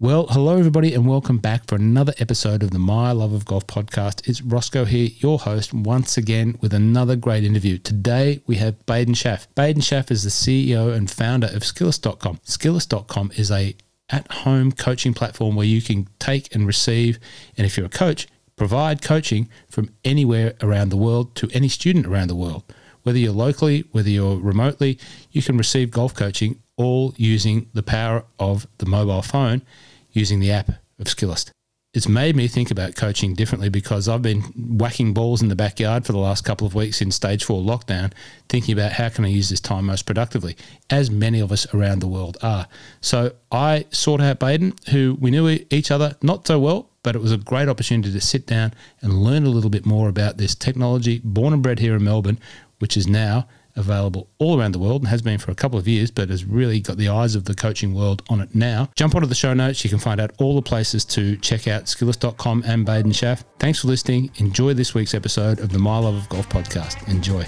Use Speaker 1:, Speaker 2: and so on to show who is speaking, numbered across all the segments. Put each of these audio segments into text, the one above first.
Speaker 1: Well, hello, everybody, and welcome back for another episode of the My Love of Golf podcast. It's Roscoe here, your host, once again with another great interview. Today, we have Baden Schaff. Baden Schaff is the CEO and founder of Skillest.com. Skillest.com is a at-home coaching platform where you can take and receive, and if you're a coach, provide coaching from anywhere around the world to any student around the world. Whether you're locally, whether you're remotely, you can receive golf coaching all using the power of the mobile phone using the app of Skillest. It's made me think about coaching differently because I've been whacking balls in the backyard for the last couple of weeks in stage four lockdown, thinking about how can I use this time most productively, as many of us around the world are. So I sought out Baden, who we knew each other not so well, but it was a great opportunity to sit down and learn a little bit more about this technology, born and bred here in Melbourne, which is now available all around the world and has been for a couple of years, but has really got the eyes of the coaching world on it now. Jump onto the show notes. You can find out all the places to check out skillest.com and Baden Schaff. Thanks for listening. Enjoy this week's episode of the My Love of Golf podcast. Enjoy.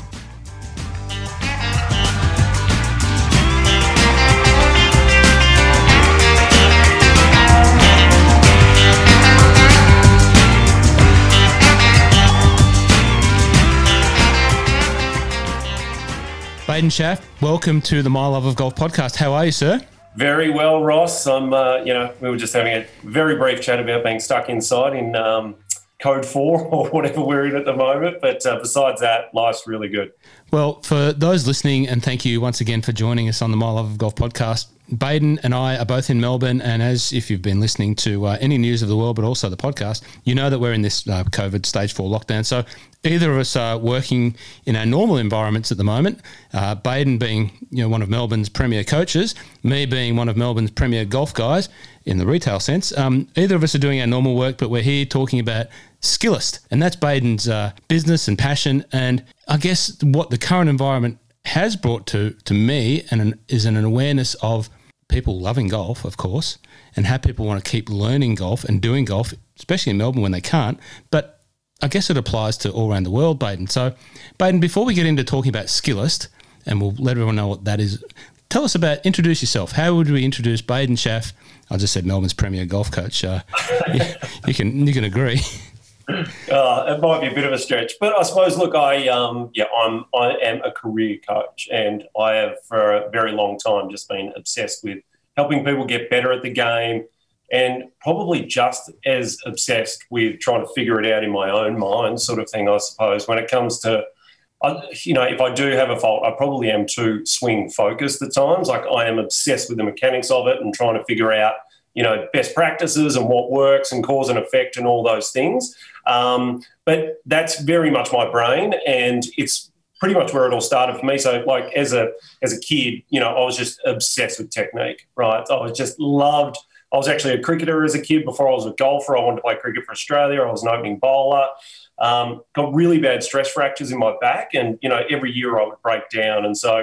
Speaker 1: Baden Schaff, welcome to the My Love of Golf podcast. How are you, sir?
Speaker 2: Very well, Ross. I'm, uh, you know, we were just having a very brief chat about being stuck inside in um, Code 4 or whatever we're in at the moment. But uh, besides that, life's really good.
Speaker 1: Well, for those listening, and thank you once again for joining us on the My Love of Golf podcast. Baden and I are both in Melbourne, and as if you've been listening to uh, any news of the world, but also the podcast, you know that we're in this uh, COVID stage four lockdown. So either of us are working in our normal environments at the moment. Uh, Baden being you know one of Melbourne's premier coaches, me being one of Melbourne's premier golf guys in the retail sense. Um, either of us are doing our normal work, but we're here talking about Skillest, and that's Baden's uh, business and passion, and I guess what the current environment has brought to to me and an, is an awareness of people loving golf, of course, and how people want to keep learning golf and doing golf, especially in Melbourne when they can't. But I guess it applies to all around the world, Baden. So, Baden, before we get into talking about Skillest, and we'll let everyone know what that is, tell us about, introduce yourself. How would we introduce Baden Schaff? I just said Melbourne's premier golf coach. Uh, you, can you can agree.
Speaker 2: Uh, it might be a bit of a stretch, but I suppose. Look, I um, yeah, I'm I am a career coach, and I have for a very long time just been obsessed with helping people get better at the game, and probably just as obsessed with trying to figure it out in my own mind, sort of thing. I suppose when it comes to I, you know, if I do have a fault, I probably am too swing focused at times. Like I am obsessed with the mechanics of it and trying to figure out, you know, best practices and what works and cause and effect and all those things. Um, but that's very much my brain, and it's pretty much where it all started for me. So, like as a as a kid, you know, I was just obsessed with technique. Right, I was just loved. I was actually a cricketer as a kid before I was a golfer. I wanted to play cricket for Australia. I was an opening bowler. Um, got really bad stress fractures in my back, and you know, every year I would break down. And so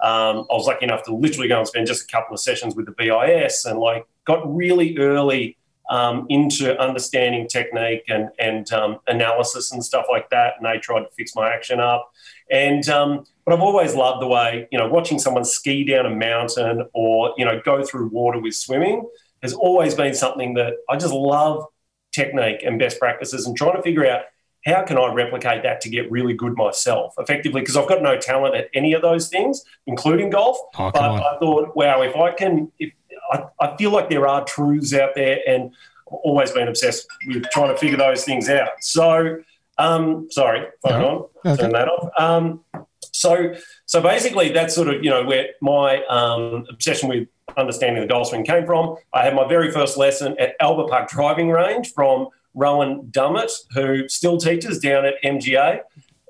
Speaker 2: um, I was lucky enough to literally go and spend just a couple of sessions with the BIS, and like got really early um, into understanding technique and, and um, analysis and stuff like that. And they tried to fix my action up. And um, but I've always loved the way you know watching someone ski down a mountain or you know go through water with swimming has always been something that I just love technique and best practices and trying to figure out how can I replicate that to get really good myself effectively? Because I've got no talent at any of those things, including golf. Oh, but on. I thought, wow, if I can, if I, I feel like there are truths out there, and I've always been obsessed with trying to figure those things out. So, um, sorry, phone no. on, okay. turn that off. Um, so, so basically, that's sort of you know where my um, obsession with understanding the golf swing came from. I had my very first lesson at Albert Park Driving Range from Rowan Dummett, who still teaches down at MGA.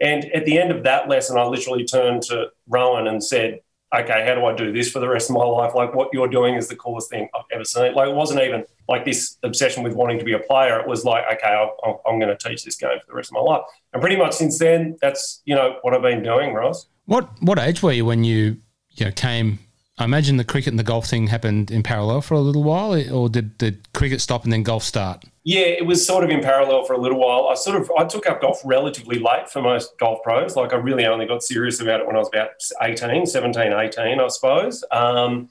Speaker 2: And at the end of that lesson, I literally turned to Rowan and said, okay, how do I do this for the rest of my life? Like what you're doing is the coolest thing I've ever seen. Like it wasn't even like this obsession with wanting to be a player. It was like, okay, I'm going to teach this game for the rest of my life. And pretty much since then, that's you know what I've been doing, Ross.
Speaker 1: What what age were you when you you know came? I imagine the cricket and the golf thing happened in parallel for a little while, or did did cricket stop and then golf start?
Speaker 2: Yeah, it was sort of in parallel for a little while. I sort of I took up golf relatively late for most golf pros. Like I really only got serious about it when I was about 18, 17, 18, I suppose. Um,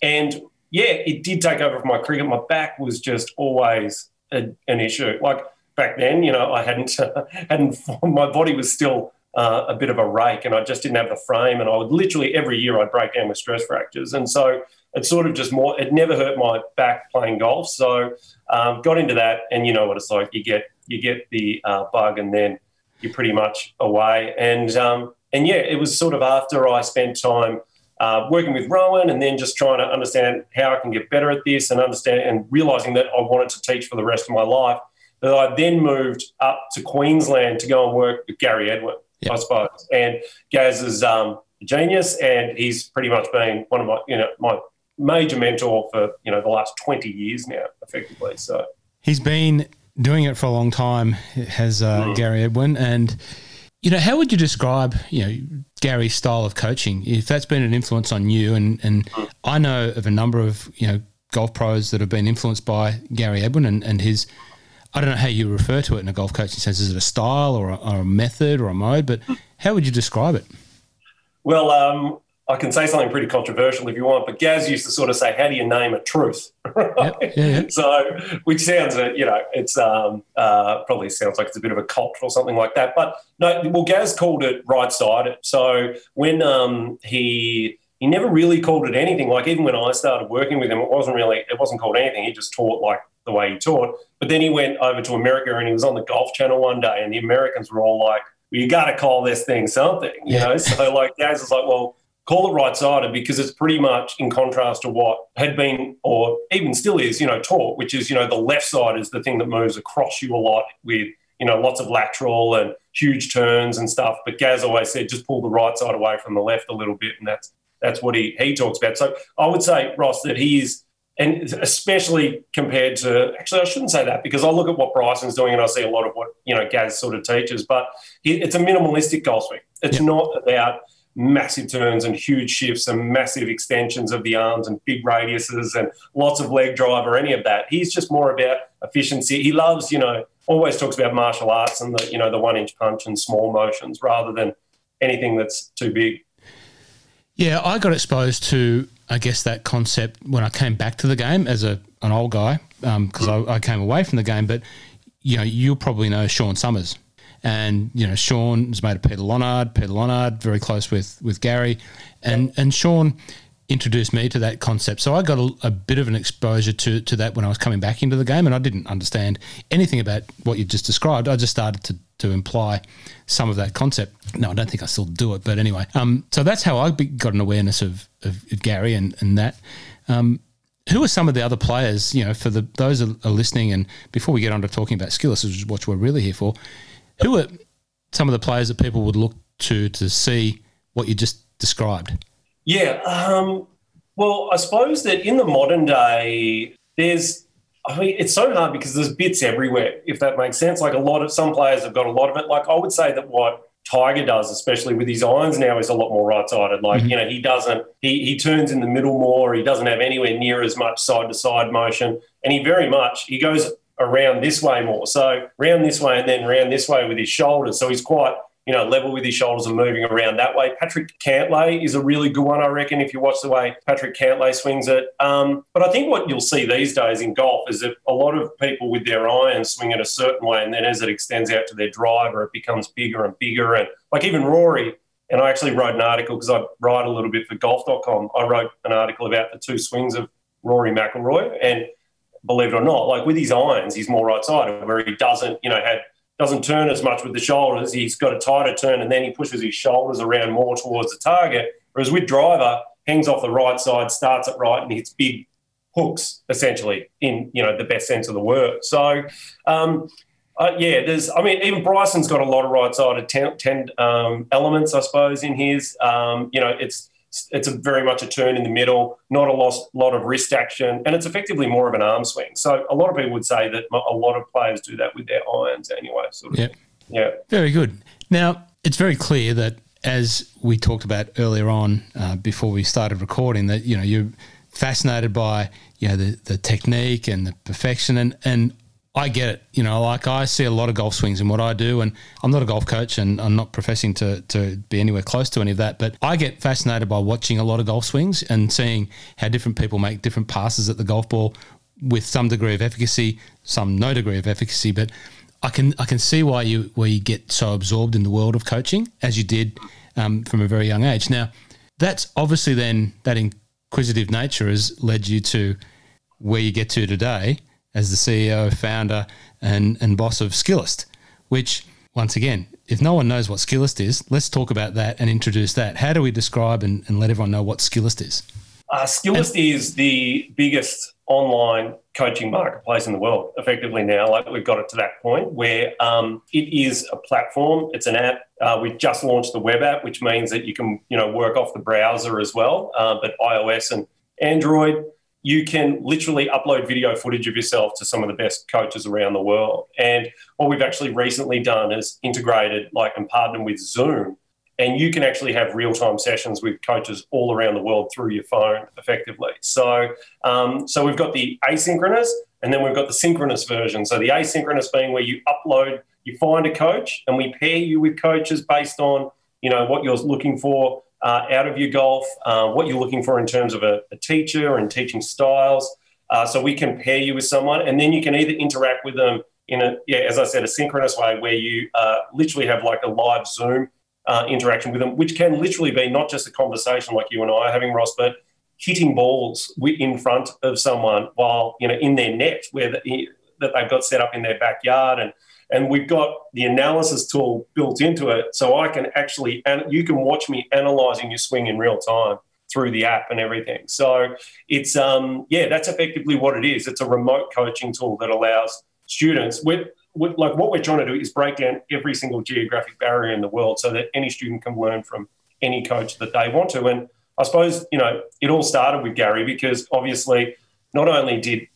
Speaker 2: and yeah, it did take over from my cricket. My back was just always a, an issue. Like back then, you know, I hadn't hadn't my body was still uh, a bit of a rake, and I just didn't have the frame. And I would literally every year I'd break down with stress fractures, and so it sort of just more. It never hurt my back playing golf, so um, got into that. And you know what it's like. You get you get the uh, bug, and then you're pretty much away. And um, and yeah, it was sort of after I spent time. Uh, working with Rowan and then just trying to understand how I can get better at this and understand and realizing that I wanted to teach for the rest of my life that I then moved up to Queensland to go and work with Gary Edwin, yep. I suppose. And Gaz is um, a genius, and he's pretty much been one of my, you know, my major mentor for you know the last twenty years now, effectively. So
Speaker 1: he's been doing it for a long time. Has uh, mm. Gary Edwin and. You know, how would you describe, you know, Gary's style of coaching? If that's been an influence on you, and and mm. I know of a number of you know golf pros that have been influenced by Gary Edwin and, and his I don't know how you refer to it in a golf coaching sense. Is it a style or a, or a method or a mode? But how would you describe it?
Speaker 2: Well, um, I can say something pretty controversial if you want, but Gaz used to sort of say, "How do you name a truth?" Right? Yep, yeah, yeah. So, which sounds, you know, it's um, uh, probably sounds like it's a bit of a cult or something like that. But no, well, Gaz called it right side. So when um, he he never really called it anything. Like even when I started working with him, it wasn't really it wasn't called anything. He just taught like the way he taught. But then he went over to America and he was on the Golf Channel one day, and the Americans were all like, well, "You got to call this thing something," you yeah. know. So like Gaz was like, "Well." Call it right sided because it's pretty much in contrast to what had been, or even still is, you know, taught, which is, you know, the left side is the thing that moves across you a lot with, you know, lots of lateral and huge turns and stuff. But Gaz always said, just pull the right side away from the left a little bit, and that's that's what he he talks about. So I would say Ross that he is, and especially compared to actually I shouldn't say that because I look at what Bryson's doing and I see a lot of what you know Gaz sort of teaches, but he, it's a minimalistic golf swing. It's not about massive turns and huge shifts and massive extensions of the arms and big radiuses and lots of leg drive or any of that. He's just more about efficiency. He loves, you know, always talks about martial arts and the, you know, the one inch punch and small motions rather than anything that's too big.
Speaker 1: Yeah, I got exposed to, I guess, that concept when I came back to the game as a an old guy because um, I, I, came away from the game. But you know, you'll probably know Sean Summers, and you know, Sean is made of Peter Lonard. Peter Lonard, very close with with Gary, and and Sean introduced me to that concept. So I got a, a, bit of an exposure to, to that when I was coming back into the game, and I didn't understand anything about what you just described. I just started to, to imply some of that concept. No, I don't think I still do it, but anyway. Um, so that's how I got an awareness of, of, of Gary and, and that. Um, who are some of the other players, you know, for the those are, are listening, and before we get on to talking about skills, which is what we're really here for, who are some of the players that people would look to to see what you just described?
Speaker 2: Yeah. Um, well, I suppose that in the modern day, there's, I mean, it's so hard because there's bits everywhere, if that makes sense. Like a lot of, some players have got a lot of it. Like I would say that what Tiger does, especially with his irons now, is a lot more right sided. Like, mm-hmm. you know, he doesn't, he, he turns in the middle more. He doesn't have anywhere near as much side to side motion. And he very much, he goes around this way more. So round this way and then round this way with his shoulders. So he's quite, you know, level with his shoulders and moving around that way. Patrick Cantlay is a really good one, I reckon, if you watch the way Patrick Cantlay swings it. Um, but I think what you'll see these days in golf is that a lot of people with their irons swing it a certain way, and then as it extends out to their driver, it becomes bigger and bigger. And like even Rory, and I actually wrote an article because I write a little bit for golf.com. I wrote an article about the two swings of Rory McIlroy, and believe it or not, like with his irons, he's more right-sided, where he doesn't, you know, had doesn't turn as much with the shoulders. He's got a tighter turn and then he pushes his shoulders around more towards the target. Whereas with driver, hangs off the right side, starts it right, and hits big hooks essentially in you know the best sense of the word. So. Um, uh, yeah, there's. I mean, even Bryson's got a lot of right-sided ten, ten um, elements, I suppose, in his. Um, you know, it's it's a very much a turn in the middle, not a lot, lot of wrist action, and it's effectively more of an arm swing. So a lot of people would say that a lot of players do that with their irons anyway. Sort of.
Speaker 1: Yeah. Yeah. Very good. Now it's very clear that as we talked about earlier on uh, before we started recording, that you know you're fascinated by you know the, the technique and the perfection and and I get it. You know, like I see a lot of golf swings in what I do, and I'm not a golf coach and I'm not professing to, to be anywhere close to any of that, but I get fascinated by watching a lot of golf swings and seeing how different people make different passes at the golf ball with some degree of efficacy, some no degree of efficacy. But I can I can see why you where you get so absorbed in the world of coaching as you did um, from a very young age. Now, that's obviously then that inquisitive nature has led you to where you get to today as the CEO, founder, and, and boss of Skillest, which, once again, if no one knows what Skillest is, let's talk about that and introduce that. How do we describe and, and let everyone know what Skillest is?
Speaker 2: Uh, Skillest and- is the biggest online coaching marketplace in the world effectively now like we've got it to that point where um, it is a platform it's an app uh, we've just launched the web app which means that you can you know work off the browser as well uh, but ios and android you can literally upload video footage of yourself to some of the best coaches around the world. And what we've actually recently done is integrated, like, and partnered with Zoom. And you can actually have real time sessions with coaches all around the world through your phone effectively. So, um, so we've got the asynchronous and then we've got the synchronous version. So, the asynchronous being where you upload, you find a coach, and we pair you with coaches based on you know what you're looking for uh, out of your golf, uh, what you're looking for in terms of a, a teacher and teaching styles. Uh, so we can pair you with someone, and then you can either interact with them in a, yeah, as I said, a synchronous way where you uh, literally have like a live Zoom uh, interaction with them, which can literally be not just a conversation like you and I are having, Ross, but hitting balls in front of someone while you know in their net where the, that they've got set up in their backyard and and we've got the analysis tool built into it so i can actually and you can watch me analyzing your swing in real time through the app and everything. So it's um yeah that's effectively what it is. It's a remote coaching tool that allows students with, like what we're trying to do is break down every single geographic barrier in the world so that any student can learn from any coach that they want to. And i suppose you know it all started with gary because obviously not only did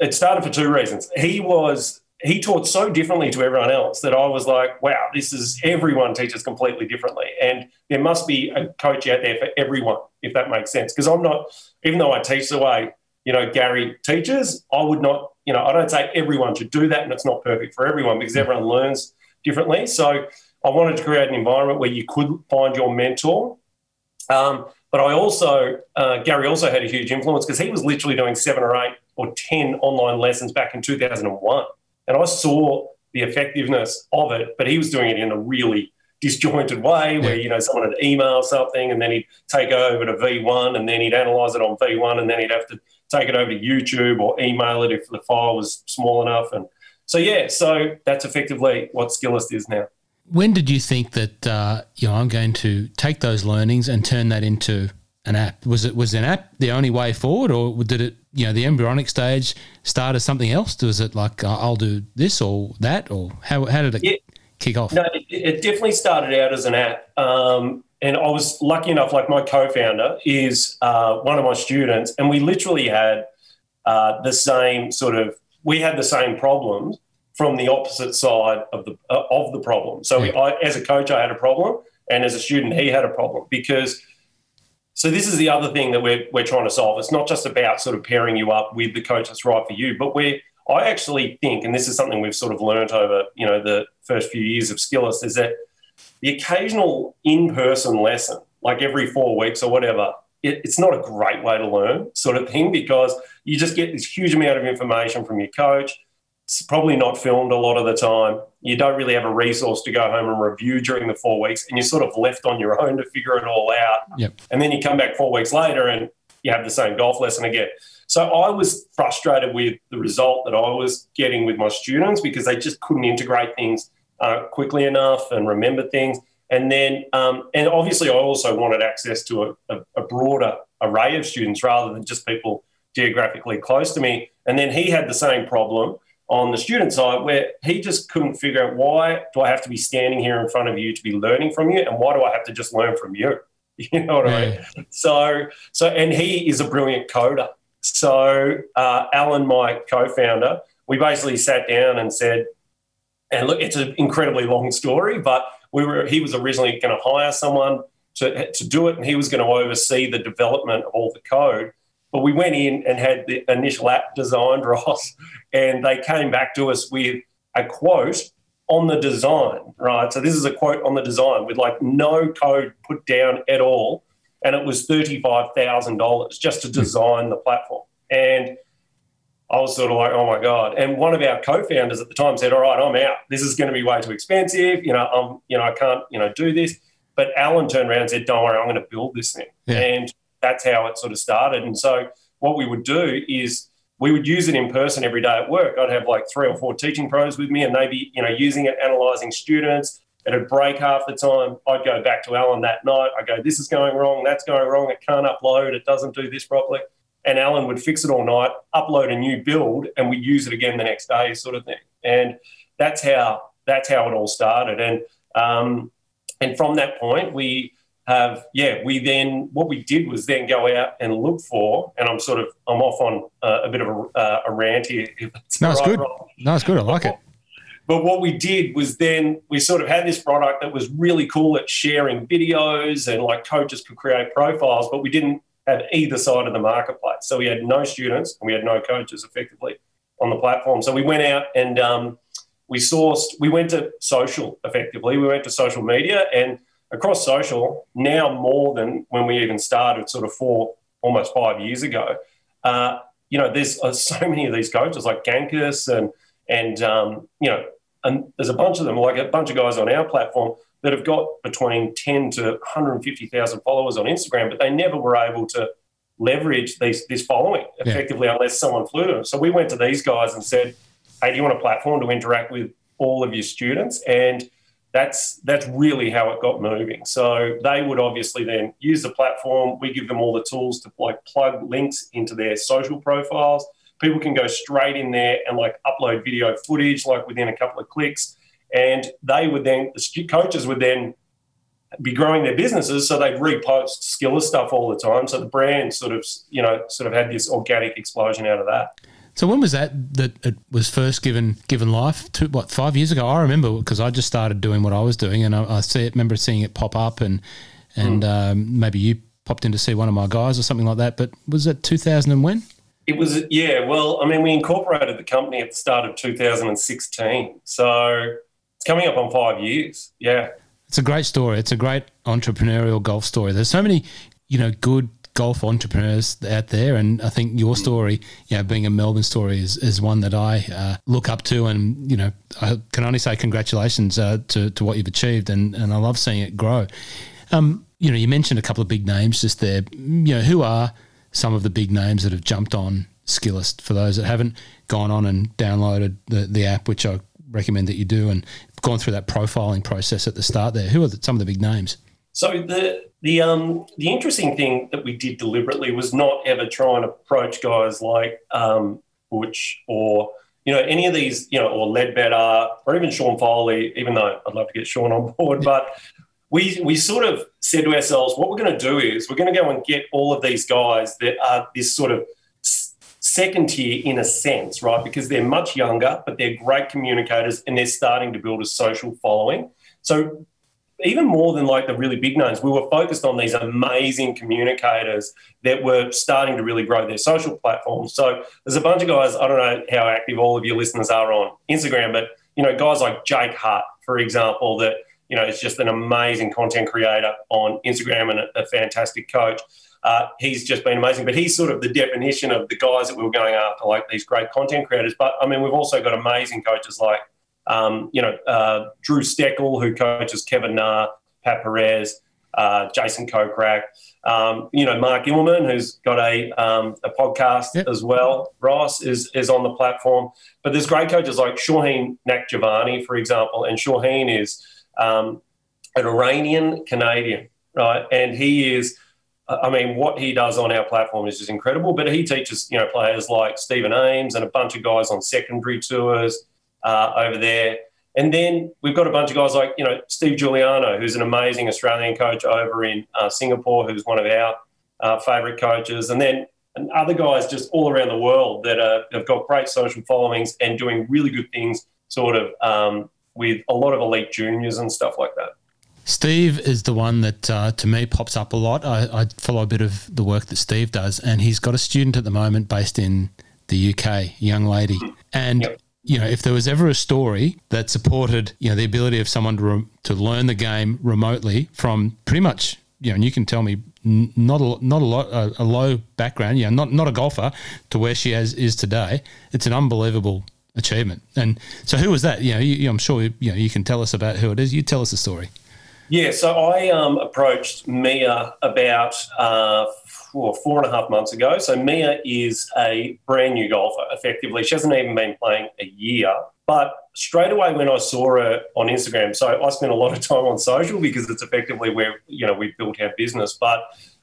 Speaker 2: it started for two reasons. He was he taught so differently to everyone else that I was like, wow, this is everyone teaches completely differently. And there must be a coach out there for everyone, if that makes sense. Because I'm not, even though I teach the way, you know, Gary teaches, I would not, you know, I don't say everyone should do that and it's not perfect for everyone because everyone learns differently. So I wanted to create an environment where you could find your mentor. Um, but I also, uh, Gary also had a huge influence because he was literally doing seven or eight or 10 online lessons back in 2001. And I saw the effectiveness of it, but he was doing it in a really disjointed way where, you know, someone would email something and then he'd take it over to V1 and then he'd analyze it on V1 and then he'd have to take it over to YouTube or email it if the file was small enough. And so, yeah, so that's effectively what Skillest is now.
Speaker 1: When did you think that, uh, you know, I'm going to take those learnings and turn that into an app? Was it was an app the only way forward, or did it, you know, the embryonic stage start as something else? Was it like uh, I'll do this or that, or how how did it yeah. kick off?
Speaker 2: No, it, it, definitely started out as an app, um, and I was lucky enough. Like my co-founder is uh, one of my students, and we literally had uh, the same sort of we had the same problems from the opposite side of the uh, of the problem. So yeah. we, I, as a coach, I had a problem, and as a student, he had a problem because so this is the other thing that we're, we're trying to solve. It's not just about sort of pairing you up with the coach that's right for you, but we're I actually think, and this is something we've sort of learned over, you know, the first few years of Skillest, is that the occasional in-person lesson, like every four weeks or whatever, it, it's not a great way to learn, sort of thing, because you just get this huge amount of information from your coach. It's probably not filmed a lot of the time. You don't really have a resource to go home and review during the four weeks, and you're sort of left on your own to figure it all out.
Speaker 1: Yep.
Speaker 2: And then you come back four weeks later and you have the same golf lesson again. So I was frustrated with the result that I was getting with my students because they just couldn't integrate things uh, quickly enough and remember things. And then, um, and obviously, I also wanted access to a, a, a broader array of students rather than just people geographically close to me. And then he had the same problem on the student side where he just couldn't figure out why do I have to be standing here in front of you to be learning from you and why do I have to just learn from you? You know what yeah. I mean? So, so, and he is a brilliant coder. So, uh, Alan, my co-founder, we basically sat down and said, and look, it's an incredibly long story, but we were he was originally going to hire someone to to do it, and he was going to oversee the development of all the code. But we went in and had the initial app designed, Ross, and they came back to us with a quote on the design, right? So this is a quote on the design with like no code put down at all. And it was $35,000 just to hmm. design the platform. And I was sort of like, oh my God. And one of our co-founders at the time said, all right, I'm out. This is going to be way too expensive. You know, I'm, you know, I can't, you know, do this. But Alan turned around and said, don't worry, I'm going to build this thing. Yeah. And that's how it sort of started. And so what we would do is we would use it in person every day at work. I'd have like three or four teaching pros with me and they'd be, you know, using it, analyzing students. It'd break half the time. I'd go back to Alan that night. I go, this is going wrong, that's going wrong, it can't upload, it doesn't do this properly and Alan would fix it all night, upload a new build, and we'd use it again the next day, sort of thing. And that's how that's how it all started. And um, and from that point, we have yeah, we then what we did was then go out and look for, and I'm sort of I'm off on uh, a bit of a, uh, a rant here.
Speaker 1: no, it's right, good. Wrong. No, it's good. I like it.
Speaker 2: But what we did was then we sort of had this product that was really cool at sharing videos and like coaches could create profiles, but we didn't have either side of the marketplace. So we had no students and we had no coaches effectively on the platform. So we went out and um, we sourced, we went to social effectively. We went to social media and across social, now more than when we even started, sort of four, almost five years ago. Uh, you know, there's uh, so many of these coaches like Gankas and, and um, you know, and there's a bunch of them, like a bunch of guys on our platform that have got between 10 to 150,000 followers on Instagram, but they never were able to leverage these, this following effectively yeah. unless someone flew to them. So we went to these guys and said, hey, do you want a platform to interact with all of your students? And that's that's really how it got moving. So they would obviously then use the platform. We give them all the tools to like plug links into their social profiles. People can go straight in there and like upload video footage like within a couple of clicks and they would then the coaches would then be growing their businesses, so they'd repost Skillest stuff all the time. So the brand sort of you know sort of had this organic explosion out of that.
Speaker 1: So when was that that it was first given given life? To what five years ago? I remember because I just started doing what I was doing, and I, I see it, remember seeing it pop up, and and mm. um, maybe you popped in to see one of my guys or something like that. But was it two thousand and when?
Speaker 2: It was yeah. Well, I mean, we incorporated the company at the start of 2016, so it's coming up on five years. Yeah.
Speaker 1: It's a great story. It's a great entrepreneurial golf story. There's so many, you know, good golf entrepreneurs out there, and I think your story, you know, being a Melbourne story, is, is one that I uh, look up to, and you know, I can only say congratulations uh, to to what you've achieved, and and I love seeing it grow. Um, you know, you mentioned a couple of big names just there. You know, who are some of the big names that have jumped on Skillest for those that haven't gone on and downloaded the, the app, which I recommend that you do, and gone through that profiling process at the start there. Who are the, some of the big names?
Speaker 2: So the the um the interesting thing that we did deliberately was not ever try and approach guys like um, Butch or you know any of these you know or Leadbetter or even Sean Foley. Even though I'd love to get Sean on board, but we we sort of said to ourselves, what we're going to do is we're going to go and get all of these guys that are this sort of second tier in a sense, right? Because they're much younger, but they're great communicators and they're starting to build a social following. So even more than like the really big names, we were focused on these amazing communicators that were starting to really grow their social platforms. So there's a bunch of guys, I don't know how active all of your listeners are on Instagram, but you know, guys like Jake Hart, for example, that you know is just an amazing content creator on Instagram and a, a fantastic coach. Uh, he's just been amazing. But he's sort of the definition of the guys that we were going after, like these great content creators. But I mean, we've also got amazing coaches like, um, you know, uh, Drew Steckel, who coaches Kevin Na, Pat Perez, uh, Jason Kokrak, um, you know, Mark Immelman, who's got a, um, a podcast yep. as well. Ross is, is on the platform. But there's great coaches like Shauheen Nakjavani, for example. And Shauheen is um, an Iranian Canadian, right? And he is I mean, what he does on our platform is just incredible. But he teaches, you know, players like Stephen Ames and a bunch of guys on secondary tours uh, over there. And then we've got a bunch of guys like, you know, Steve Giuliano, who's an amazing Australian coach over in uh, Singapore, who's one of our uh, favourite coaches. And then and other guys just all around the world that are, have got great social followings and doing really good things, sort of um, with a lot of elite juniors and stuff like that.
Speaker 1: Steve is the one that uh, to me pops up a lot. I, I, follow a bit of the work that Steve does, and he's got a student at the moment based in the UK, a young lady. And yep. You know, if there was ever a story that supported you know the ability of someone to re- to learn the game remotely from pretty much you know, and you can tell me not a not a lot a, a low background, you know, not not a golfer to where she has is today. It's an unbelievable achievement. And so, who was that? You know, you, I'm sure you know you can tell us about who it is. You tell us the story.
Speaker 2: Yeah, so I um, approached Mia about uh, four, four and a half months ago. So Mia is a brand new golfer, effectively. She hasn't even been playing a year. But straight away when I saw her on Instagram, so I spent a lot of time on social because it's effectively where you know we built our business. But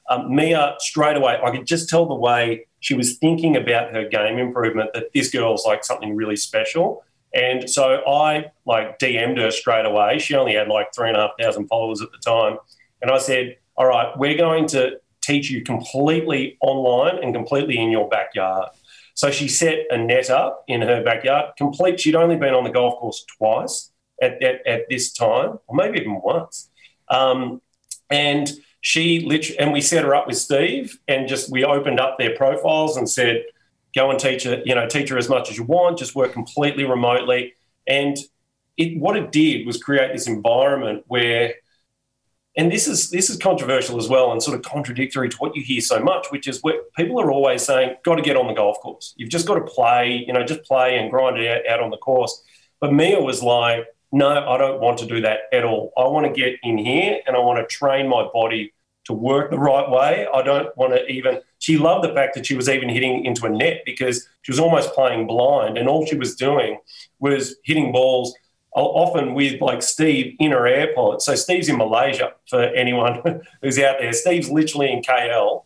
Speaker 2: um, Mia, straight away, I could just tell the way she was thinking about her game improvement that this girl's like something really special. And so I like DM'd her straight away. She only had like three and a half thousand followers at the time. And I said, All right, we're going to teach you completely online and completely in your backyard. So she set a net up in her backyard, complete. She'd only been on the golf course twice at, at, at this time, or maybe even once. Um, and she literally, and we set her up with Steve and just we opened up their profiles and said, go and teach her, you know, teach her as much as you want, just work completely remotely. And it, what it did was create this environment where, and this is this is controversial as well, and sort of contradictory to what you hear so much, which is where people are always saying, "Got to get on the golf course. You've just got to play, you know, just play and grind it out, out on the course." But Mia was like, "No, I don't want to do that at all. I want to get in here and I want to train my body to work the right way. I don't want to even." she loved the fact that she was even hitting into a net because she was almost playing blind and all she was doing was hitting balls often with like Steve in her AirPods. So Steve's in Malaysia for anyone who's out there. Steve's literally in KL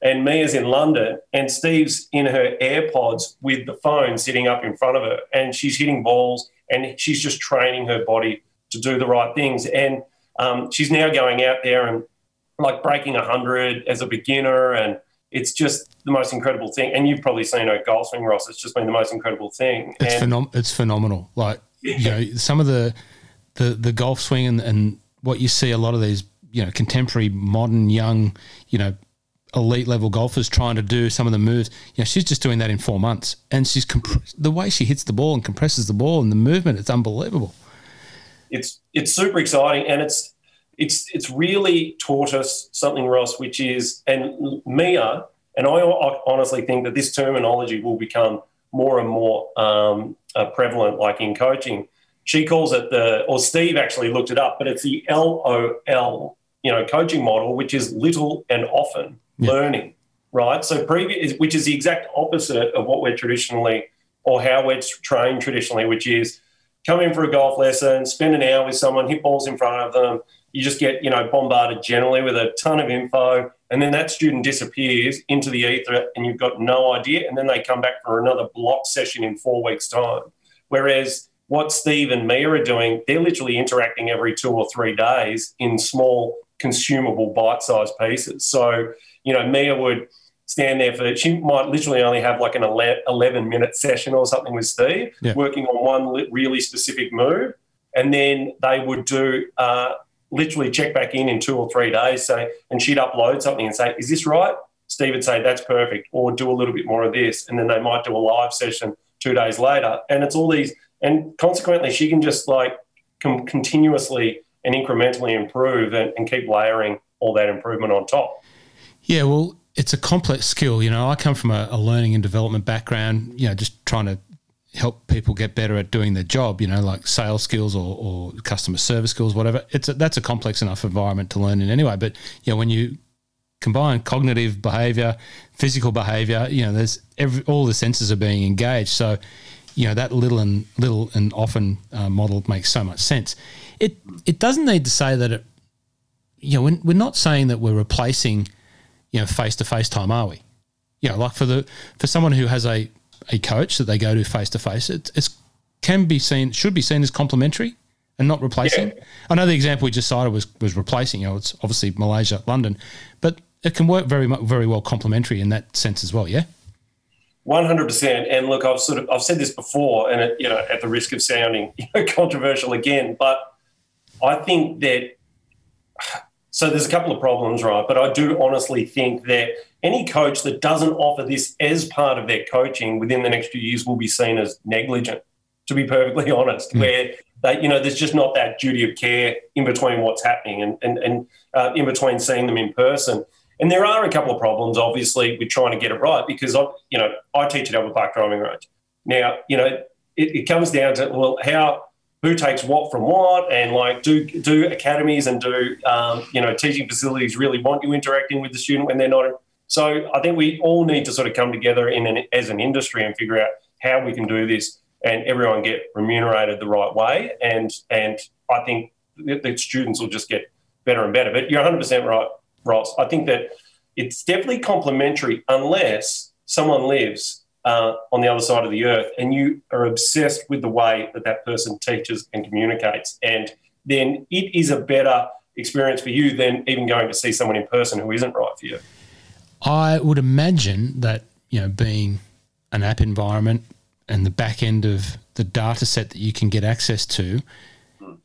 Speaker 2: and Mia's in London and Steve's in her AirPods with the phone sitting up in front of her and she's hitting balls and she's just training her body to do the right things. And um, she's now going out there and like breaking 100 as a beginner and it's just the most incredible thing. And you've probably seen a golf swing, Ross. It's just been the most incredible thing.
Speaker 1: It's, phenom- it's phenomenal. Like. You know, some of the, the, the golf swing and, and what you see a lot of these, you know, contemporary, modern, young, you know, elite level golfers trying to do some of the moves. You know, she's just doing that in four months, and she's comp- the way she hits the ball and compresses the ball and the movement. It's unbelievable.
Speaker 2: It's it's super exciting, and it's it's it's really taught us something, Ross, which is and Mia and I honestly think that this terminology will become more and more um, uh, prevalent, like in coaching. She calls it the, or Steve actually looked it up, but it's the LOL, you know, coaching model, which is little and often yeah. learning, right? So previous, which is the exact opposite of what we're traditionally, or how we're trained traditionally, which is come in for a golf lesson, spend an hour with someone, hit balls in front of them, you just get you know bombarded generally with a ton of info and then that student disappears into the ether and you've got no idea. And then they come back for another block session in four weeks time. Whereas what steve and mia are doing they're literally interacting every two or three days in small consumable bite-sized pieces. So you know mia would stand there for she might literally only have like an 11 minute session or something with steve yeah. working on one really specific move. And then they would do uh, literally check back in in two or three days, say, and she'd upload something and say, "Is this right?" Steve would say, "That's perfect," or do a little bit more of this, and then they might do a live session two days later, and it's all these, and consequently, she can just like com- continuously and incrementally improve and, and keep layering all that improvement on top.
Speaker 1: Yeah, well, it's a complex skill. You know, I come from a, a learning and development background. You know, just trying to help people get better at doing their job, you know, like sales skills or, or customer service skills, whatever. It's a, that's a complex enough environment to learn in anyway. But you know, when you combine cognitive behavior, physical behavior, you know, there's every, all the senses are being engaged. So, you know, that little and little and often uh, model makes so much sense. It it doesn't need to say that it. You know, we're, we're not saying that we're replacing, you know, face to face time, are we? You know, like for the for someone who has a a coach that they go to face to face, it it's, can be seen, should be seen as complementary and not replacing. Yeah. I know the example we just cited was was replacing. You know, it's obviously Malaysia, London, but it can work very very well complementary in that sense as well. Yeah.
Speaker 2: One hundred percent. And look, I've sort of I've said this before, and it, you know, at the risk of sounding you know, controversial again, but I think that so there's a couple of problems, right? But I do honestly think that any coach that doesn't offer this as part of their coaching within the next few years will be seen as negligent, to be perfectly honest, mm. where they, you know, there's just not that duty of care in between what's happening and, and, and uh, in between seeing them in person. And there are a couple of problems, obviously, with trying to get it right because, I, you know, I teach at Albert Park Driving Range. Now, you know, it, it comes down to, well, how who takes what from what, and like do do academies and do um, you know teaching facilities really want you interacting with the student when they're not. So I think we all need to sort of come together in an, as an industry and figure out how we can do this and everyone get remunerated the right way. And and I think the students will just get better and better. But you're 100 percent right, Ross. I think that it's definitely complementary unless someone lives uh, on the other side of the earth, and you are obsessed with the way that that person teaches and communicates, and then it is a better experience for you than even going to see someone in person who isn't right for you.
Speaker 1: I would imagine that you know, being an app environment and the back end of the data set that you can get access to,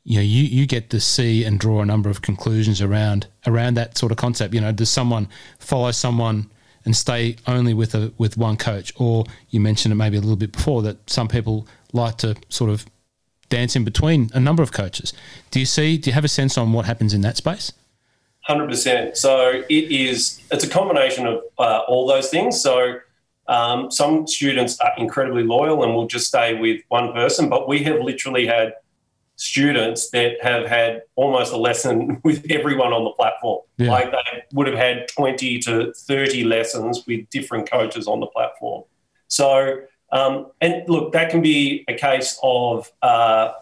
Speaker 1: you know, you, you get to see and draw a number of conclusions around around that sort of concept. You know, does someone follow someone and stay only with a with one coach. Or you mentioned it maybe a little bit before that some people like to sort of dance in between a number of coaches. Do you see? Do you have a sense on what happens in that space?
Speaker 2: Hundred percent. So it is. It's a combination of uh, all those things. So. Um, some students are incredibly loyal and will just stay with one person, but we have literally had students that have had almost a lesson with everyone on the platform. Yeah. Like they would have had 20 to 30 lessons with different coaches on the platform. So, um, and look, that can be a case of uh,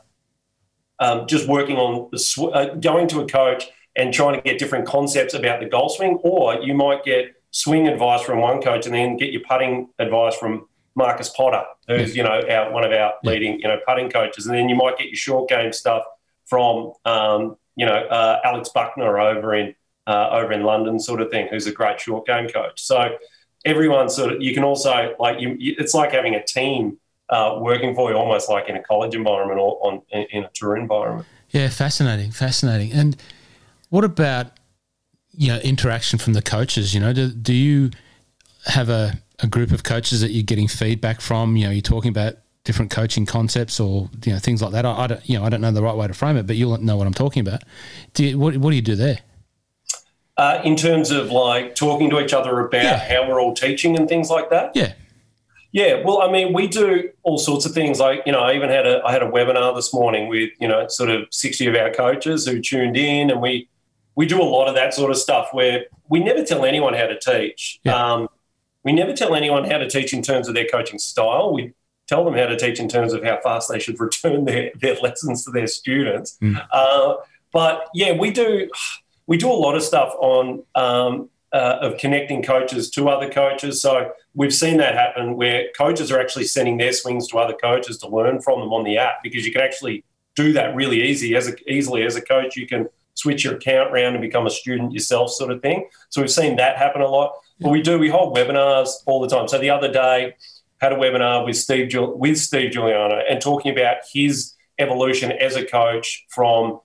Speaker 2: um, just working on the sw- uh, going to a coach and trying to get different concepts about the golf swing, or you might get swing advice from one coach and then get your putting advice from Marcus Potter, who's you know our, one of our leading you know putting coaches, and then you might get your short game stuff from um, you know uh, Alex Buckner over in uh, over in London, sort of thing, who's a great short game coach. So everyone sort of you can also like you, it's like having a team uh, working for you, almost like in a college environment or on in, in a tour environment.
Speaker 1: Yeah, fascinating, fascinating. And what about you know interaction from the coaches? You know, do, do you have a a group of coaches that you're getting feedback from? You know, you're talking about different coaching concepts or you know things like that. I, I don't, you know, I don't know the right way to frame it, but you'll know what I'm talking about. Do you, what, what do you do there?
Speaker 2: Uh, in terms of like talking to each other about yeah. how we're all teaching and things like that.
Speaker 1: Yeah.
Speaker 2: Yeah, well, I mean, we do all sorts of things. Like, you know, I even had a I had a webinar this morning with you know sort of sixty of our coaches who tuned in, and we we do a lot of that sort of stuff where we never tell anyone how to teach. Yeah. Um, we never tell anyone how to teach in terms of their coaching style. We tell them how to teach in terms of how fast they should return their, their lessons to their students. Mm. Uh, but yeah, we do we do a lot of stuff on um, uh, of connecting coaches to other coaches. So we've seen that happen where coaches are actually sending their swings to other coaches to learn from them on the app because you can actually do that really easy as a, easily as a coach. You can switch your account around and become a student yourself, sort of thing. So we've seen that happen a lot. But we do. We hold webinars all the time. So the other day, had a webinar with Steve with Steve Giuliano and talking about his evolution as a coach from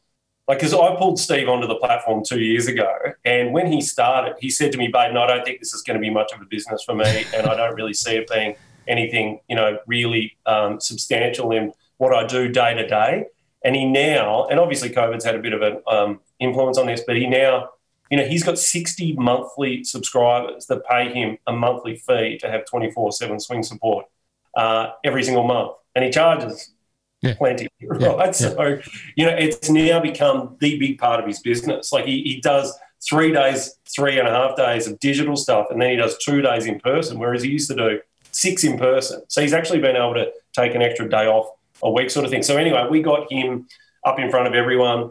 Speaker 2: like because I pulled Steve onto the platform two years ago, and when he started, he said to me, "Baden, I don't think this is going to be much of a business for me, and I don't really see it being anything, you know, really um, substantial in what I do day to day." And he now, and obviously COVID's had a bit of an um, influence on this, but he now you know, he's got 60 monthly subscribers that pay him a monthly fee to have 24 7 swing support uh, every single month. And he charges yeah. plenty, right? Yeah. So, you know, it's now become the big part of his business. Like he, he does three days, three and a half days of digital stuff, and then he does two days in person, whereas he used to do six in person. So he's actually been able to take an extra day off a week, sort of thing. So, anyway, we got him up in front of everyone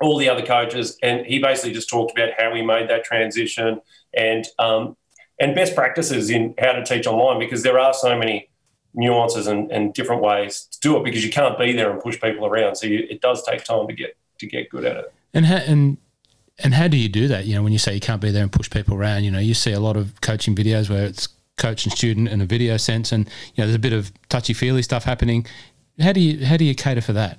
Speaker 2: all the other coaches, and he basically just talked about how he made that transition and um, and best practices in how to teach online because there are so many nuances and, and different ways to do it because you can't be there and push people around. So you, it does take time to get to get good at it.
Speaker 1: And how, and and how do you do that? You know, when you say you can't be there and push people around, you know, you see a lot of coaching videos where it's coach and student in a video sense, and you know, there's a bit of touchy feely stuff happening. How do you how do you cater for that?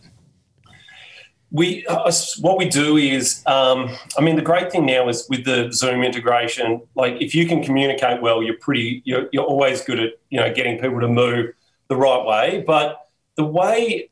Speaker 2: we uh, what we do is, um, I mean, the great thing now is with the Zoom integration. Like, if you can communicate well, you're pretty, you're, you're always good at you know getting people to move the right way. But the way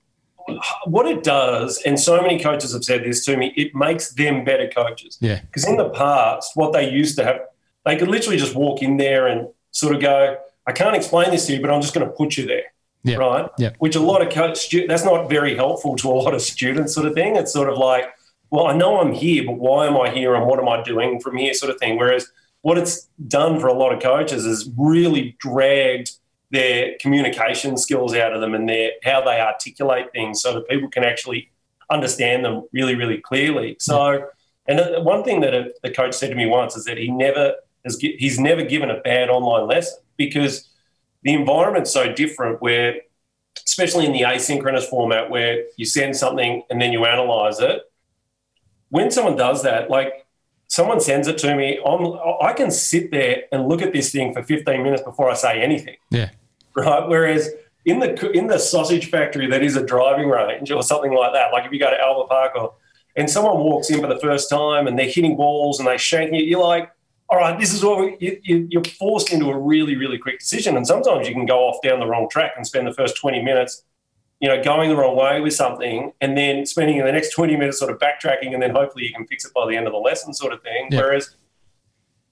Speaker 2: what it does, and so many coaches have said this to me, it makes them better coaches.
Speaker 1: Yeah.
Speaker 2: Because in the past, what they used to have, they could literally just walk in there and sort of go, I can't explain this to you, but I'm just going to put you there.
Speaker 1: Yeah.
Speaker 2: Right.
Speaker 1: Yeah.
Speaker 2: Which a lot of coach, that's not very helpful to a lot of students, sort of thing. It's sort of like, well, I know I'm here, but why am I here and what am I doing from here, sort of thing. Whereas what it's done for a lot of coaches is really dragged their communication skills out of them and their how they articulate things so that people can actually understand them really, really clearly. So, and one thing that the coach said to me once is that he never has he's never given a bad online lesson because the environment's so different where especially in the asynchronous format where you send something and then you analyze it when someone does that like someone sends it to me I'm, i can sit there and look at this thing for 15 minutes before i say anything.
Speaker 1: Yeah.
Speaker 2: Right? Whereas in the in the sausage factory that is a driving range or something like that like if you go to albert park or and someone walks in for the first time and they're hitting balls and they shank it you're like all right, this is what we, you, you're forced into a really, really quick decision. And sometimes you can go off down the wrong track and spend the first 20 minutes, you know, going the wrong way with something and then spending the next 20 minutes sort of backtracking and then hopefully you can fix it by the end of the lesson sort of thing. Yeah. Whereas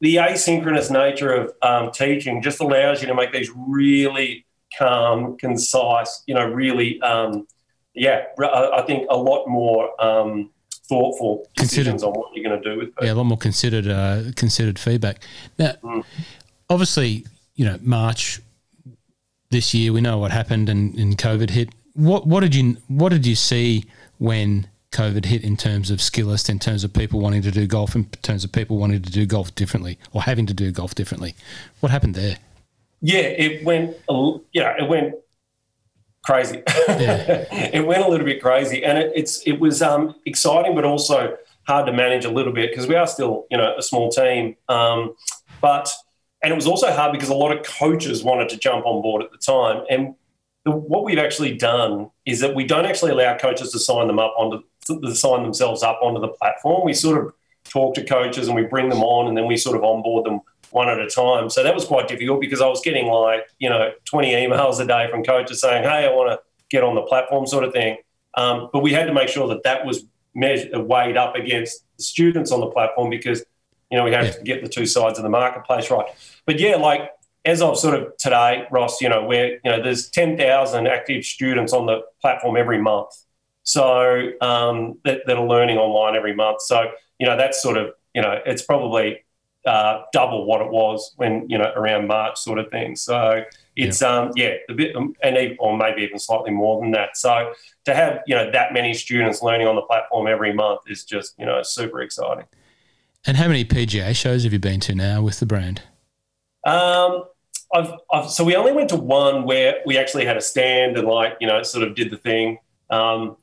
Speaker 2: the asynchronous nature of um, teaching just allows you to make these really calm, concise, you know, really, um, yeah, I think a lot more um, thoughtful decisions on what you're going to do with people.
Speaker 1: Yeah, a lot more considered uh, considered feedback. Now, mm. obviously, you know, March this year, we know what happened and, and COVID hit. What what did you what did you see when COVID hit in terms of Skillest, in terms of people wanting to do golf, in terms of people wanting to do golf differently or having to do golf differently? What happened there?
Speaker 2: Yeah, it went. Yeah, it went crazy. Yeah. it went a little bit crazy, and it, it's it was um, exciting, but also hard to manage a little bit because we are still you know a small team. Um, but and it was also hard because a lot of coaches wanted to jump on board at the time. And the, what we've actually done is that we don't actually allow coaches to sign them up onto to sign themselves up onto the platform. We sort of talk to coaches and we bring them on, and then we sort of onboard them one at a time. So that was quite difficult because I was getting like, you know, 20 emails a day from coaches saying, hey, I want to get on the platform sort of thing. Um, but we had to make sure that that was measured, weighed up against the students on the platform because, you know, we had to get the two sides of the marketplace right. But yeah, like as of sort of today, Ross, you know, where, you know, there's 10,000 active students on the platform every month. So um, that, that are learning online every month. So, you know, that's sort of, you know, it's probably uh, double what it was when you know around March sort of thing. So it's yeah. um yeah a bit um, and even, or maybe even slightly more than that. So to have you know that many students learning on the platform every month is just you know super exciting.
Speaker 1: And how many PGA shows have you been to now with the brand?
Speaker 2: Um, I've, I've so we only went to one where we actually had a stand and like you know sort of did the thing. Um,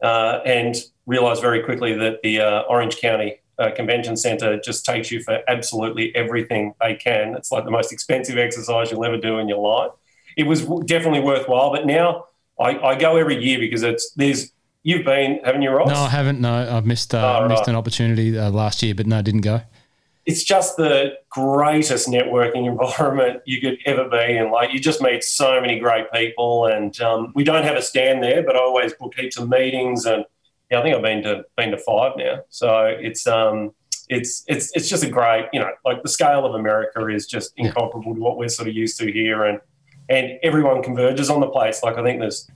Speaker 2: uh, and realized very quickly that the uh, Orange County uh, convention center just takes you for absolutely everything they can. It's like the most expensive exercise you'll ever do in your life. It was definitely worthwhile, but now I, I go every year because it's there's you've been haven't you, Ross?
Speaker 1: No, I haven't. No, I've missed uh, oh, right. missed an opportunity uh, last year, but no, didn't go.
Speaker 2: It's just the greatest networking environment you could ever be in. Like you just meet so many great people, and um, we don't have a stand there, but I always book heaps of meetings and yeah, I think I've been to been to five now. So it's um it's it's it's just a great you know like the scale of America is just incomparable to what we're sort of used to here, and and everyone converges on the place. Like I think there's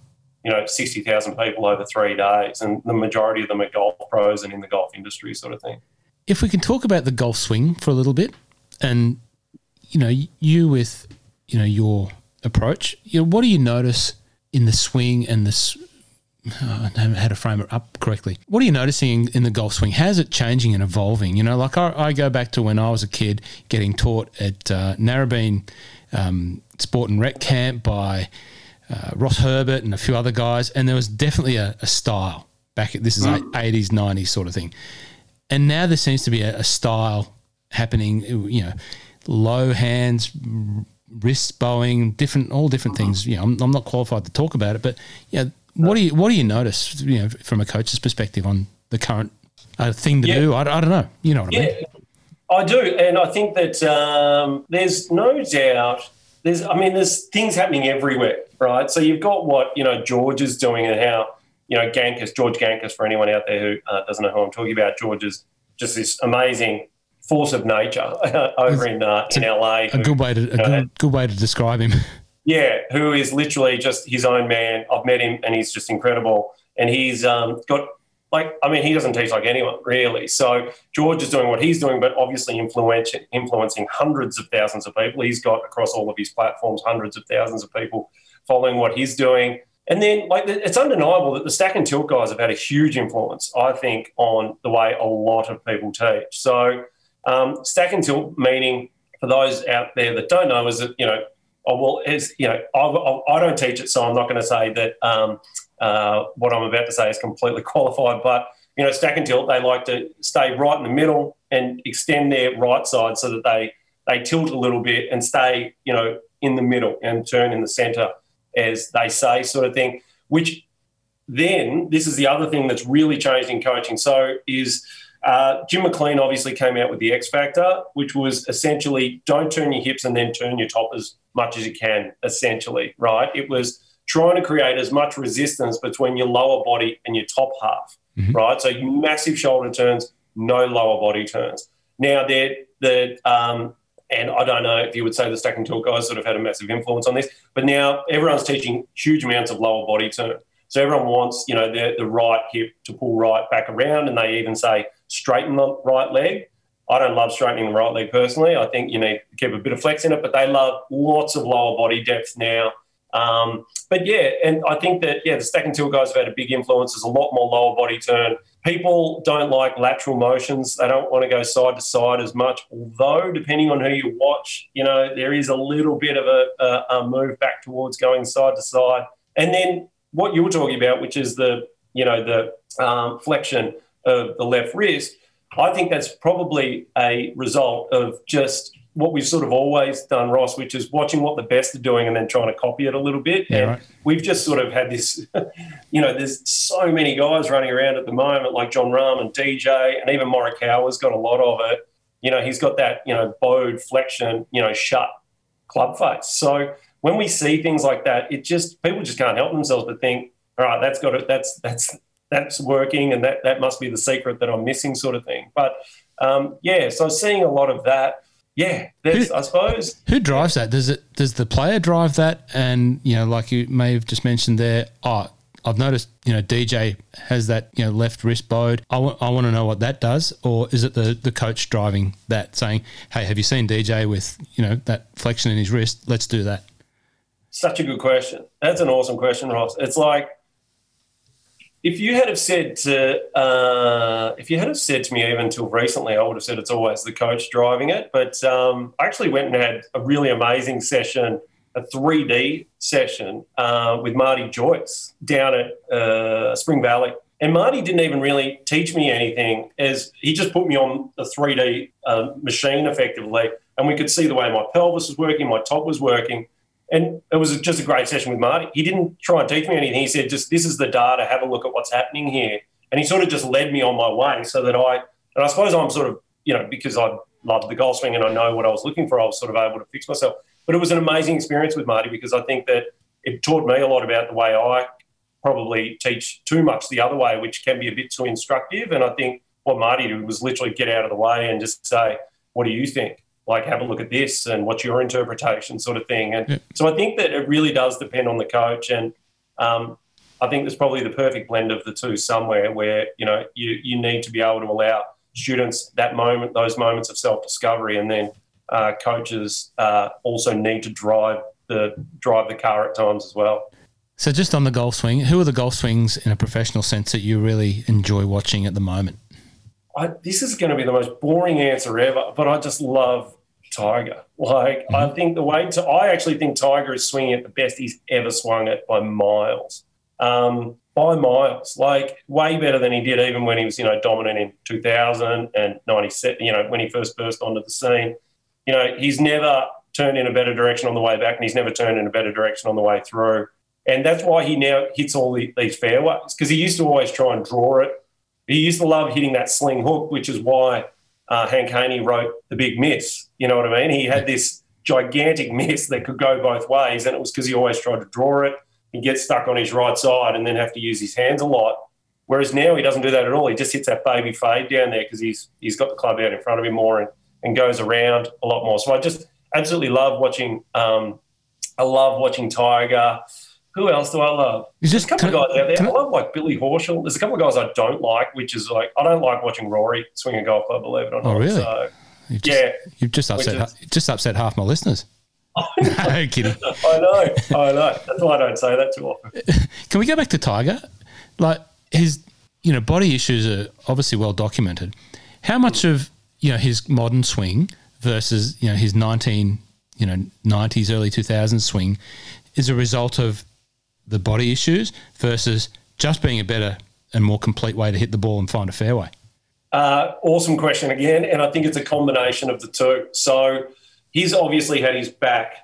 Speaker 2: you know sixty thousand people over three days, and the majority of them are golf pros and in the golf industry, sort of thing.
Speaker 1: If we can talk about the golf swing for a little bit, and you know you with you know your approach, you know what do you notice in the swing and this oh, I haven't had to frame it up correctly. What are you noticing in the golf swing? How's it changing and evolving? You know, like I, I go back to when I was a kid getting taught at uh, Narrabeen um, Sport and Rec Camp by uh, Ross Herbert and a few other guys, and there was definitely a, a style back at this is mm. 80s, 90s sort of thing. And now there seems to be a, a style happening, you know, low hands, wrist bowing, different, all different mm-hmm. things. You know, I'm, I'm, not qualified to talk about it, but yeah, what do you what do you notice? You know, from a coach's perspective on the current uh, thing to
Speaker 2: Yeah.
Speaker 1: do. I, I don't know. You know what I mean?
Speaker 2: Yeah, I do, and I think that um, there's no doubt. There's, I mean, there's things happening everywhere, right? So you've got what you know George is doing, and how you know Gankas, George Gankas, for anyone out there who uh, doesn't know who I'm talking about, George is just this amazing force of nature over in uh, in LA.
Speaker 1: A
Speaker 2: who-
Speaker 1: good way to a
Speaker 2: know,
Speaker 1: good, good way to describe him.
Speaker 2: yeah, who is literally just his own man. I've met him and he's just incredible. And he's um, got, like, I mean, he doesn't teach like anyone, really. So George is doing what he's doing, but obviously influencing, influencing hundreds of thousands of people. He's got across all of his platforms hundreds of thousands of people following what he's doing. And then, like, it's undeniable that the stack and tilt guys have had a huge influence, I think, on the way a lot of people teach. So, um, stack and tilt meaning, for those out there that don't know, is that, you know, oh, well, you know, I, I, don't teach it, so I'm not going to say that um, uh, what I'm about to say is completely qualified. But, you know, stack and tilt, they like to stay right in the middle and extend their right side so that they, they tilt a little bit and stay, you know, in the middle and turn in the center, as they say, sort of thing, which then this is the other thing that's really changed in coaching. So is uh, Jim McLean obviously came out with the X Factor, which was essentially don't turn your hips and then turn your top as much as you can, essentially, right? It was trying to create as much resistance between your lower body and your top half,
Speaker 1: Mhm.
Speaker 2: right? So massive shoulder turns, no lower body turns. Now, they're, the um, and I don't know if you would say the stack and tilt guys sort of had a massive influence on this, but now everyone's teaching huge amounts of lower body turn. So everyone wants, you know, the, the right hip to pull right back around, and they even say straighten the right leg. I don't love straightening the right leg personally. I think you need to keep a bit of flex in it, but they love lots of lower body depth now. Um, but yeah, and I think that yeah, the stack and tilt guys have had a big influence. There's a lot more lower body turn. People don't like lateral motions. They don't want to go side to side as much. Although, depending on who you watch, you know there is a little bit of a, a, a move back towards going side to side. And then what you were talking about, which is the you know the um, flexion of the left wrist, I think that's probably a result of just what we've sort of always done, Ross, which is watching what the best are doing and then trying to copy it a little bit.
Speaker 1: Yeah,
Speaker 2: and
Speaker 1: right.
Speaker 2: we've just sort of had this, you know, there's so many guys running around at the moment, like Jon Rahm and DJ, and even Morikawa's got a lot of it. You know, he's got that, you know, bowed flexion, you know, shut club face. So when we see things like that, it just people just can't help themselves but think, all right, that's got it, that's that's that's working, and that that must be the secret that I'm missing, sort of thing. But um, yeah, so seeing a lot of that. Yeah, there's, I suppose.
Speaker 1: Who drives that? Does it? Does the player drive that? And you know, like you may have just mentioned there. Oh, I've noticed. You know, DJ has that. You know, left wrist bowed. I want. I want to know what that does. Or is it the the coach driving that, saying, "Hey, have you seen DJ with you know that flexion in his wrist? Let's do that."
Speaker 2: Such a good question. That's an awesome question, Ross. It's like if you had have said to uh, if you had have said to me even until recently, I would have said it's always the coach driving it. But um, I actually went and had a really amazing session, a 3D session uh, with Marty Joyce down at uh, Spring Valley. And Marty didn't even really teach me anything, as he just put me on a 3D uh, machine effectively, and we could see the way my pelvis was working, my top was working. And it was just a great session with Marty. He didn't try and teach me anything. He said, just this is the data, have a look at what's happening here. And he sort of just led me on my way so that I, and I suppose I'm sort of, you know, because I love the golf swing and I know what I was looking for, I was sort of able to fix myself. But it was an amazing experience with Marty because I think that it taught me a lot about the way I probably teach too much the other way, which can be a bit too instructive. And I think what Marty did was literally get out of the way and just say, what do you think? Like, have a look at this and what's your interpretation, sort of thing. And
Speaker 1: Yeah.
Speaker 2: so I think that it really does depend on the coach. And um, I think there's probably the perfect blend of the two somewhere where, you know, you, you need to be able to allow students that moment, those moments of self discovery. And then uh, coaches uh, also need to drive the, drive the car at times as well.
Speaker 1: So, just on the golf swing, who are the golf swings in a professional sense that you really enjoy watching at the moment?
Speaker 2: I, this is going to be the most boring answer ever, but I just love Tiger. Like, I think the way to, I actually think Tiger is swinging at the best he's ever swung it by miles. Um, by miles, like way better than he did even when he was, you know, dominant in 2000 and 97, you know, when he first burst onto the scene. You know, he's never turned in a better direction on the way back and he's never turned in a better direction on the way through. And that's why he now hits all the, these fairways because he used to always try and draw it. He used to love hitting that sling hook, which is why uh, Hank Haney wrote The Big Miss. You know what I mean? He had this gigantic miss that could go both ways, and it was because he always tried to draw it. He'd get stuck on his right side and then have to use his hands a lot. Whereas now he doesn't do that at all. He just hits that baby fade down there because he's he's got the club out in front of him more and, and goes around a lot more. So I just absolutely love watching. Um, I love watching Tiger. Who else do I love?
Speaker 1: Is
Speaker 2: There's
Speaker 1: this-
Speaker 2: a couple of guys out there. I love like Billy Horschel. There's a couple of guys I don't like, which is like I don't like watching Rory swing a golf club. Believe it or oh, not.
Speaker 1: Oh, really?
Speaker 2: So,
Speaker 1: You've just,
Speaker 2: yeah,
Speaker 1: You've just upset
Speaker 2: Which
Speaker 1: just upset half my listeners. no kidding.
Speaker 2: I know. I know. That's why I don't say that too often.
Speaker 1: Can we go back to Tiger? Like his, you know, body issues are obviously well documented. How much of you know his modern swing versus you know his nineteen, you know, nineties early two thousands swing is a result of the body issues versus just being a better and more complete way to hit the ball and find a fairway.
Speaker 2: Uh, awesome question again, and I think it's a combination of the two. So he's obviously had his back.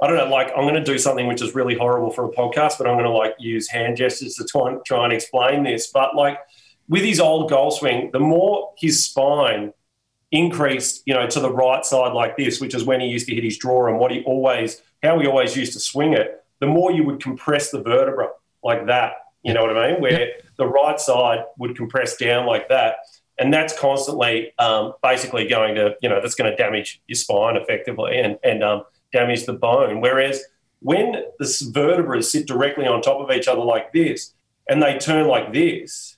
Speaker 2: I don't know, like I'm going to do something which is really horrible for a podcast, but I'm going to like use hand gestures to try and try and explain this. But like with his old golf swing, the more his spine increased, you know, to the right side like this, which is when he used to hit his draw and what he always, how he always used to swing it, the more you would compress the vertebra like that. You know what I mean? Where the right side would compress down like that. And that's constantly um, basically going to, you know, that's going to damage your spine effectively and, and um, damage the bone. Whereas when the vertebrae sit directly on top of each other like this and they turn like this,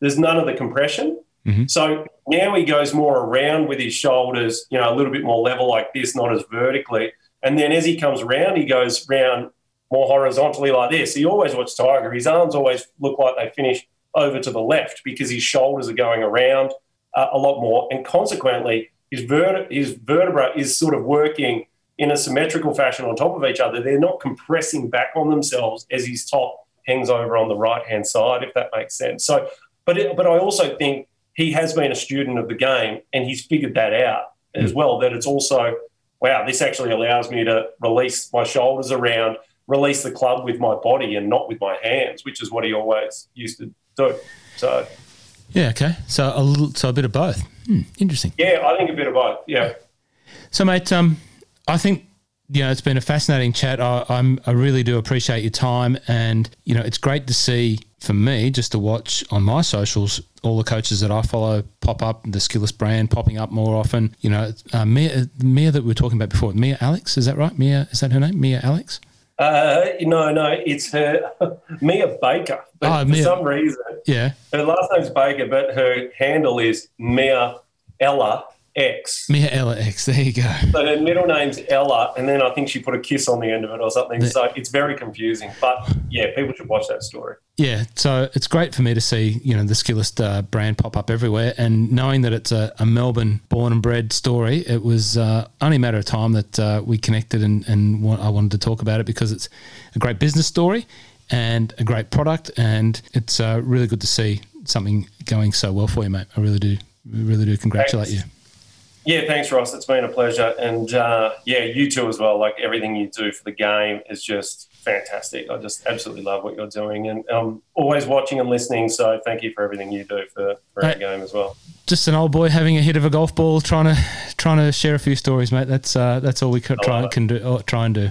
Speaker 2: there's none of the compression.
Speaker 1: Mhm.
Speaker 2: So now he goes more around with his shoulders, you know, a little bit more level like this, not as vertically. And then as he comes around, he goes round more horizontally like this. He always watch Tiger. His arms always look like they finish over to the left because his shoulders are going around uh, a lot more, and consequently, his, verte- his vertebra is sort of working in a symmetrical fashion on top of each other. They're not compressing back on themselves as his top hangs over on the right hand side, if that makes sense. So, but it, but I also think he has been a student of the game, and he's figured that out as well. That it's also wow, this actually allows me to release my shoulders around, release the club with my body and not with my hands, which is what he always used to do. So
Speaker 1: Yeah. Okay. So a little, so a bit of both. Hmm, interesting.
Speaker 2: yeah, I think a bit of both. Yeah.
Speaker 1: So, mate, um, I think you know it's been a fascinating chat. I, I'm I really do appreciate your time, and you know it's great to see for me just to watch on my socials all the coaches that I follow pop up, the Skillest brand popping up more often. You know, uh, Mia, Mia that we were talking about before, Mia Alex, is that right? Mia, is that her name? Mia Alex.
Speaker 2: Uh, no, no, it's her Mia Baker. But
Speaker 1: Oh,
Speaker 2: for
Speaker 1: Mia.
Speaker 2: some reason,
Speaker 1: Yeah,
Speaker 2: her last name's Baker, but her handle is Mia Ella X.
Speaker 1: Mia Ella X. There you go.
Speaker 2: So her middle name's Ella, and then I think she put a kiss on the end of it or something. So it's very confusing. But yeah, people should watch that story.
Speaker 1: Yeah, so it's great for me to see you know the Skillest uh, brand pop up everywhere, and knowing that it's a, a Melbourne born and bred story, it was uh, only a matter of time that uh, we connected, and and I wanted to talk about it because it's a great business story and a great product, and it's uh, really good to see something going so well for you, mate. I really do, really do congratulate
Speaker 2: Thanks.
Speaker 1: you.
Speaker 2: Yeah, thanks, Ross. It's been a pleasure. And uh, yeah, you too as well. Like everything you do for the game is just fantastic. I just absolutely love what you're doing and I'm always watching and listening. So thank you for everything you do for, for our game as well.
Speaker 1: Just an old boy having a hit of a golf ball, trying to trying to share a few stories, mate. That's uh, that's all we can try,
Speaker 2: love
Speaker 1: can do. uh, Try and do.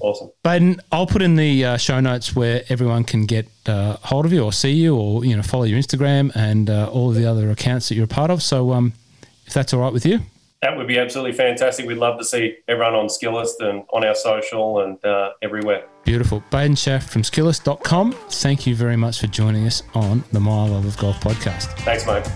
Speaker 2: Awesome.
Speaker 1: Baden, I'll put in the uh, show notes where everyone can get uh, hold of you or see you or you know follow your Instagram and uh, all of the other accounts that you're a part of. So um, if that's all right with you,
Speaker 2: That would be absolutely fantastic. We'd love to see everyone on Skillest and on our social and uh, everywhere.
Speaker 1: beautiful. Baden Schaff from Skillest.com. Thank you very much for joining us on the My Love of Golf podcast.
Speaker 2: Thanks, mate.